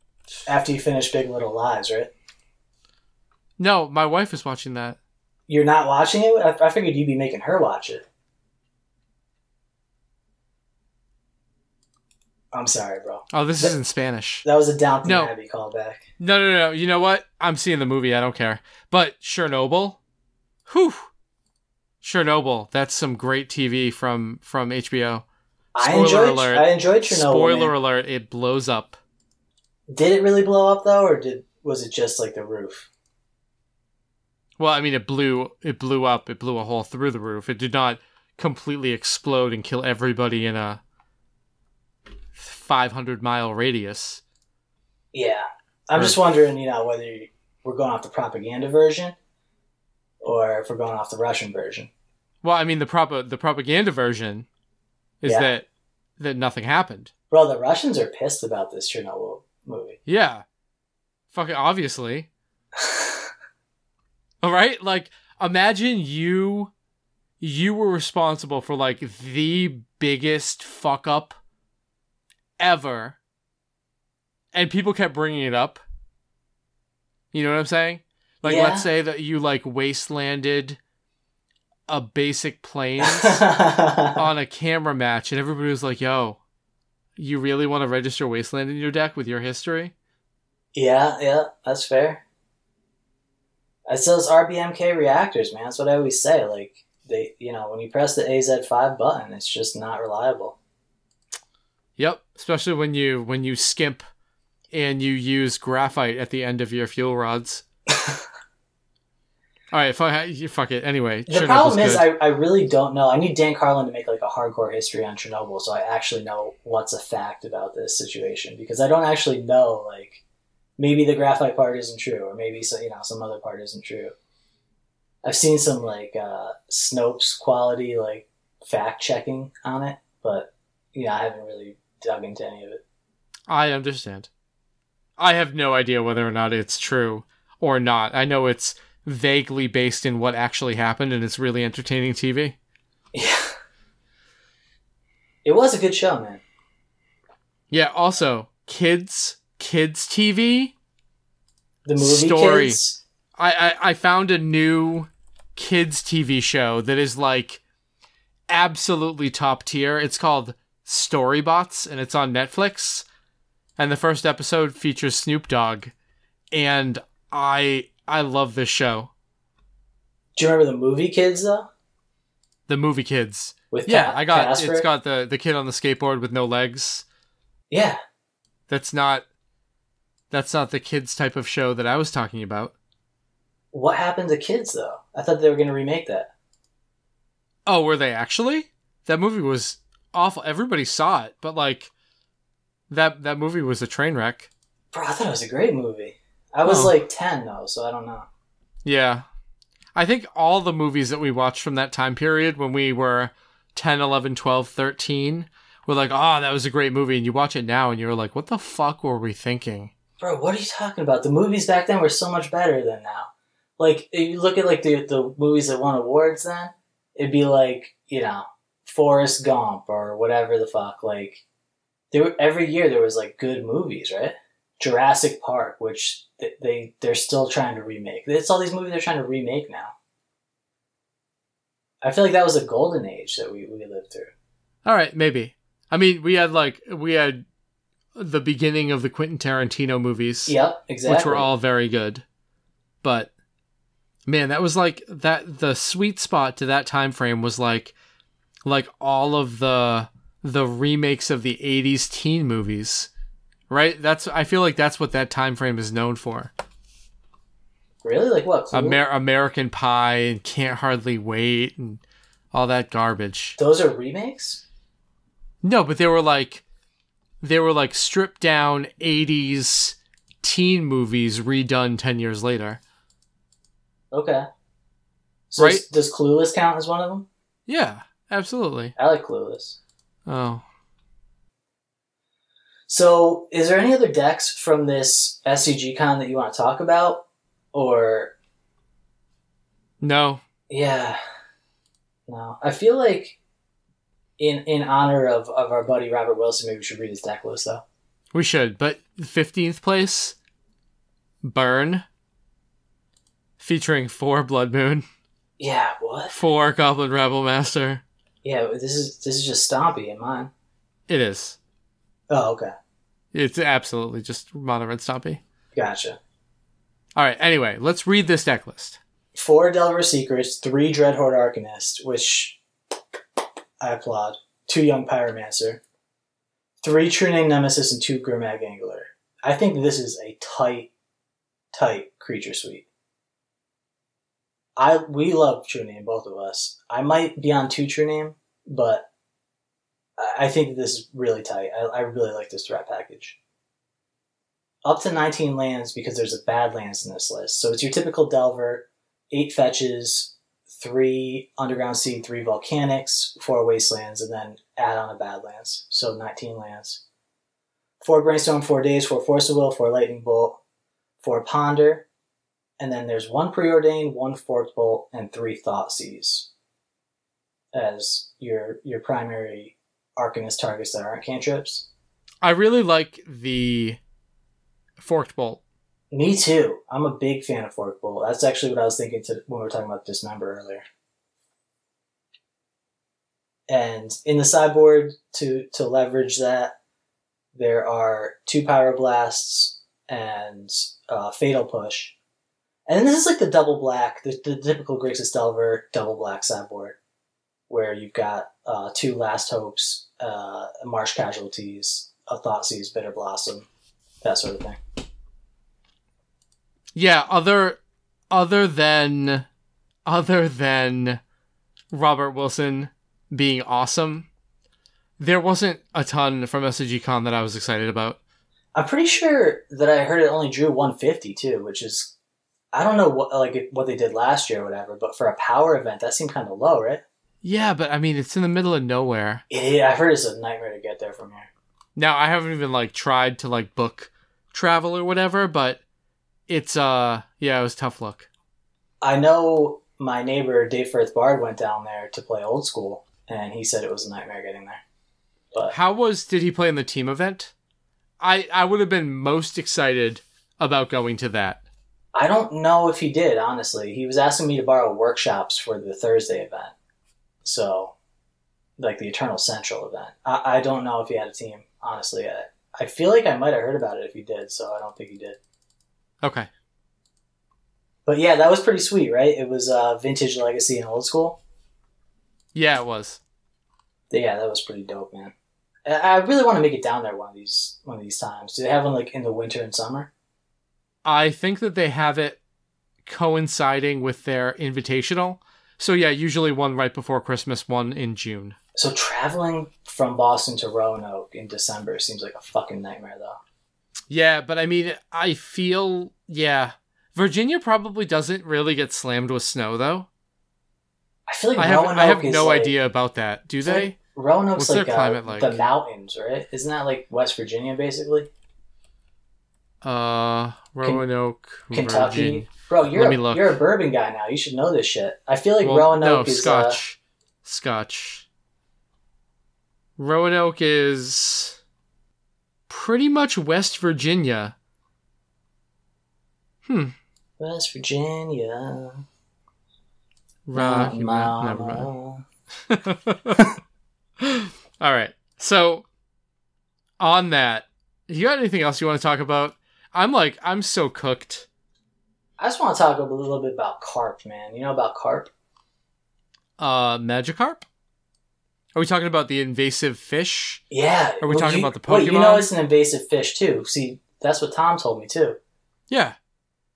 After you finish Big Little Lies, right? No, my wife is watching that. You're not watching it. I, I figured you'd be making her watch it. I'm sorry, bro. Oh, this is in Spanish. That was a Downton No. Abbey callback. No, no, no. You know what? I'm seeing the movie. I don't care. But Chernobyl, whew, Chernobyl. That's some great TV from from HBO. I enjoyed. alert. I enjoyed Chernobyl. Spoiler man. alert! It blows up. Did it really blow up though, or did was it just like the roof? Well, I mean, it blew it blew up. It blew a hole through the roof. It did not completely explode and kill everybody in a 500 mile radius. Yeah, I'm Or- just wondering, you know, whether we're going off the propaganda version or if we're going off the Russian version. Well, I mean, the prop the propaganda version is Yeah. that that nothing happened. Bro, the Russians are pissed about this Chernobyl movie. Yeah, fucking obviously. All right, like imagine you you were responsible for like the biggest fuck up ever and people kept bringing it up. You know what I'm saying? Like Yeah. let's say that you like wastelanded a basic plains on a camera match and everybody was like, "Yo, you really want to register wasteland in your deck with your history?" yeah, yeah, that's fair. It's those RBMK reactors, man. That's what I always say. Like they, you know, when you press the AZ5 button, it's just not reliable. Yep, especially when you when you skimp and you use graphite at the end of your fuel rods. All right, fuck, you fuck it. Anyway, The Chernobyl's problem is. I, I really don't know. I need Dan Carlin to make like a hardcore history on Chernobyl, so I actually know what's a fact about this situation because I don't actually know. Like, maybe the graphite part isn't true, or maybe so, you know some other part isn't true. I've seen some like uh, Snopes quality like fact checking on it, but yeah, I haven't really dug into any of it. I understand. I have no idea whether or not it's true or not. I know it's vaguely based in what actually happened, and it's really entertaining TV. Yeah, it was a good show, man. Yeah. Also, kids, kids TV. The movie Story. kids. I, I I found a new kids TV show that is like absolutely top tier. It's called Storybots, and it's on Netflix. And the first episode features Snoop Dogg, and I I love this show. Do you remember the movie Kids though? The movie Kids. With Yeah, I got it's got the the kid on the skateboard with no legs. yeah. That's not that's not the kids type of show that I was talking about. What happened to Kids though? I thought they were going to remake that. Oh, were they actually? That movie was awful. Everybody saw it, but like that that movie was a train wreck. Bro, I thought it was a great movie. I was Oh. like ten though, so I don't know. Yeah. I think all the movies that we watched from that time period when we were 10, 11, 12, 13 were like, "Oh, that was a great movie." And you watch it now and you're like, "What the fuck were we thinking?" Bro, what are you talking about? The movies back then were so much better than now. Like, you look at like the the movies that won awards then, it'd be like you know Forrest Gump or whatever the fuck. Like, there were, every year there was like good movies, right? Jurassic Park, which they, they they're still trying to remake. It's all these movies they're trying to remake now. I feel like that was a golden age that we, we lived through. All right, maybe. I mean, we had like we had the beginning of the Quentin Tarantino movies. Yep, exactly. which were all very good. But man, that was like that the sweet spot to that time frame was like like all of the the remakes of the 80s teen movies. Right? That's I feel like that's what that time frame is known for. really like what? Amer- American Pie and Can't Hardly Wait and all that garbage. Those are remakes. No, but they were like they were like stripped down 80s teen movies redone 10 years later. Okay. So Right? does Clueless count as one of them? Yeah, absolutely. I like Clueless. Oh. So, is there any other decks from this SCG con that you want to talk about? Or, No. yeah. No. I feel like in in honor of, of our buddy Robert Wilson, maybe we should read his deck list, though. We should, but 15th place, Burn, featuring four Blood Moon, Yeah, what? four Goblin Rebel Master. Yeah, this is this is just Stompy in mine. It is. Oh, okay. It's absolutely just Mono Red Stompy. Gotcha. All right, anyway, let's read this deck list. Four Delver Secrets, three Dreadhorde Arcanist, which I applaud. Two Young Pyromancer, three True Name Nemesis, and two Gurmag Angler. I think this is a tight, tight creature suite. I we love True Name, both of us. I might be on two True Name, but I- think this is really tight. I, I really like this threat package. Up to 19 lands because there's a Badlands in this list. So it's your typical Delver, eight fetches, three Underground Sea, three Volcanics, four Wastelands, and then add on a Badlands. So 19 lands. Four Brainstorm, four Daze, four Force of Will, four Lightning Bolt, four Ponder, and then there's one preordained, one Forked Bolt, and three Thoughtseize as your your primary Arcanist targets that aren't cantrips. I really like the Forked Bolt. Me too. I'm a big fan of forked Bolt. That's actually what I was thinking to, when we were talking about Dismember earlier. And in the sideboard, to to leverage that, there are two Pyroblasts and uh, Fatal Push. And this is like the double black, the, the typical Grixis Delver double black sideboard, where you've got uh, two Last Hopes, uh, Marsh Casualties, a Thoughtseize, Bitter Blossom, that sort of thing. Yeah, other other than other than Robert Wilson being awesome, there wasn't a ton from SCG Con that I was excited about. I'm pretty sure that I heard it only drew 150 too, which is I don't know what like what they did last year or whatever, but for a power event that seemed kind of low, right? Yeah, but I mean, it's in the middle of nowhere. Yeah, I've heard it's a nightmare to get there from here. Now, I haven't even like tried to like book travel or whatever, but it's uh yeah, it was tough luck. I know my neighbor Dave Firth Bard went down there to play old school, and he said it was a nightmare getting there. But How was did he play in the team event? I I would have been most excited about going to that. I don't know if he did. Honestly, he was asking me to borrow workshops for the Thursday event, so like the Eternal Central event. I, I don't know if he had a team, honestly. I, I feel like I might have heard about it if he did, so I don't think he did. Okay. But yeah, that was pretty sweet, right? It was uh, vintage legacy and old school. Yeah, it was. Yeah, that was pretty dope, man. I I really want to make it down there one of these one of these times. Do they have one like in the winter and summer? I think that they have it coinciding with their invitational. So yeah, usually one right before Christmas, one in June. So traveling from Boston to Roanoke in December seems like a fucking nightmare, though. Yeah, but I mean, I feel yeah. Virginia probably doesn't really get slammed with snow though. I feel like I have Roanoke I have no like- idea about that. Do they? like- Roanoke's What's their like, uh, climate like? the mountains, right? Isn't that like West Virginia, basically? Uh, Roanoke, Kentucky. Bro, you're a, you're a bourbon guy now. You should know this shit. I feel like Well, Roanoke no, is uh, Scotch. Scotch. Roanoke is pretty much West Virginia. Hmm. West Virginia. Mama. Never mind. All right. So, on that, you got anything else you want to talk about? I'm like, I'm so cooked. I just want to talk a little bit about carp, man. You know about carp? Uh, Magikarp? Are we talking about the invasive fish? Yeah. Are we Well, talking you- about the Wait, you know it's an invasive fish too. See, that's what Tom told me too. Yeah.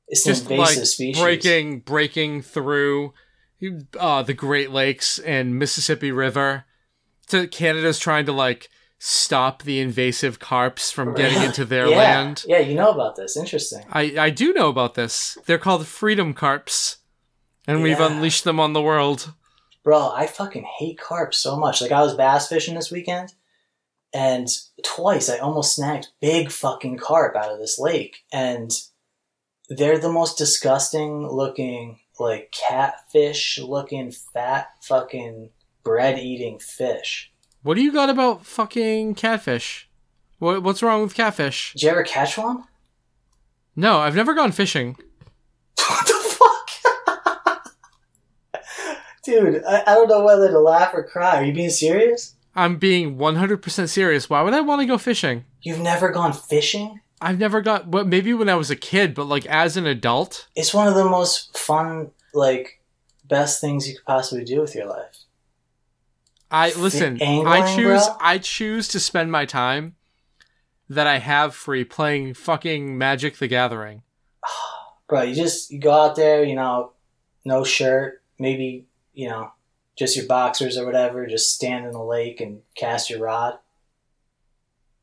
It's an Just invasive like species. breaking breaking through uh, the Great Lakes and Mississippi River. To Canada's trying to like stop the invasive carps from getting into their yeah. land. Yeah, you know about this. Interesting. I, I do know about this. They're called freedom carps. And we've unleashed them on the world. Bro, I fucking hate carps so much. Like I was bass fishing this weekend and twice I almost snagged big fucking carp out of this lake and they're the most disgusting looking like catfish looking fat fucking bread eating fish. What do you got about fucking catfish? What, what's wrong with catfish? Did you ever catch one? No, I've never gone fishing. what the fuck? Dude, I, I don't know whether to laugh or cry. Are you being serious? I'm being 100% serious. Why would I want to go fishing? You've never gone fishing? I've never got, well, maybe when I was a kid, but like as an adult, It's one of the most fun, like, best things you could possibly do with your life. I listen. I choose. bro? I choose to spend my time that I have free playing fucking Magic: The Gathering. Bro, you just you go out there, you know, no shirt, maybe, you know, just your boxers or whatever, just stand in the lake and cast your rod.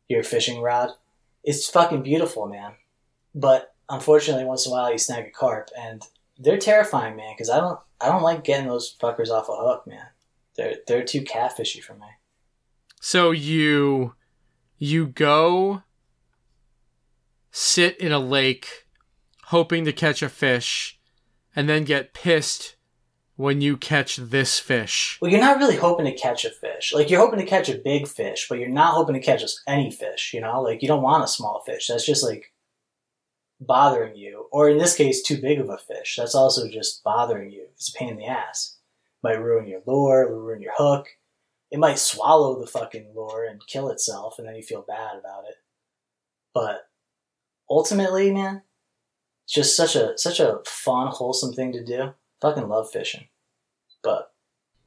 Your fishing rod. It's fucking beautiful, man. But unfortunately once in a while you snag a carp and they're terrifying, man, because I don't I don't like getting those fuckers off a hook, man. They're they're too catfishy for me. So you you go sit in a lake hoping to catch a fish and then get pissed when you catch this fish. Well, you're not really hoping to catch a fish. Like you're hoping to catch a big fish, but you're not hoping to catch any fish. You know, like you don't want a small fish. That's just like bothering you. Or in this case, too big of a fish. That's also just bothering you. It's a pain in the ass. Might ruin your lure, ruin your hook. It might swallow the fucking lure and kill itself, and then you feel bad about it. But ultimately, man, it's just such a such a fun, wholesome thing to do. Fucking love fishing. But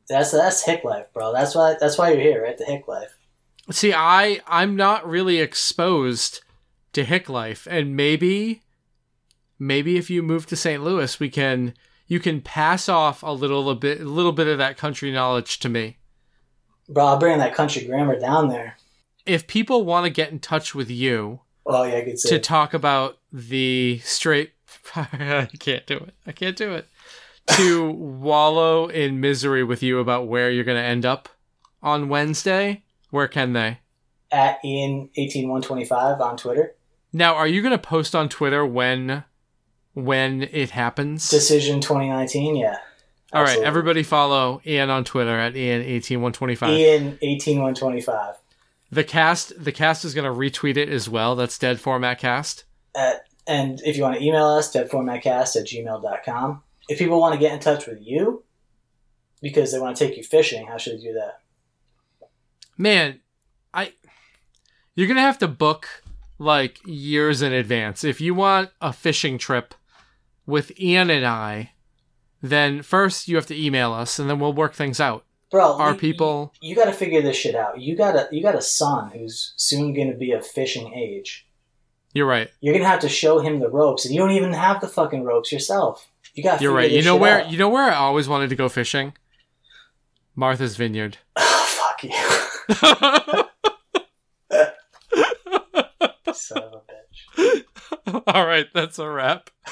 that's that's hick life, bro. That's why that's why you're here, right? The hick life. See, I I'm not really exposed to hick life, and maybe maybe if you move to St. Louis, we can you can pass off a little a bit a little bit of that country knowledge to me. Bro, I'll bring that country grammar down there. If people want to get in touch with you Oh yeah, I could say. to talk about the straight I can't do it. I can't do it. To wallow in misery with you about where you're going to end up on Wednesday, where can they? at Ian eighteen one twenty five on Twitter. Now, are you going to post on Twitter when when it happens? Decision twenty nineteen, yeah. All right, everybody follow Ian on Twitter at Ian18125. Ian eighteen one twenty five. The cast the cast is going to retweet it as well. That's Dead Format Cast. At and if you want to email us, deadformatcast at gmail.com. If people want to get in touch with you because they want to take you fishing, how should they do that? Man, I you're gonna have to book like years in advance if you want a fishing trip with Ian and I. Then first you have to email us, and then we'll work things out. Bro, Our you- people, You, got to figure this shit out. You got a you got a son who's soon going to be of fishing age. you're right. You're gonna have to show him the ropes, and you don't even have the fucking ropes yourself. You got. You're right. You know where you know where I always wanted to go fishing? Martha's Vineyard. Oh, fuck you, son of a bitch. All right, that's a wrap.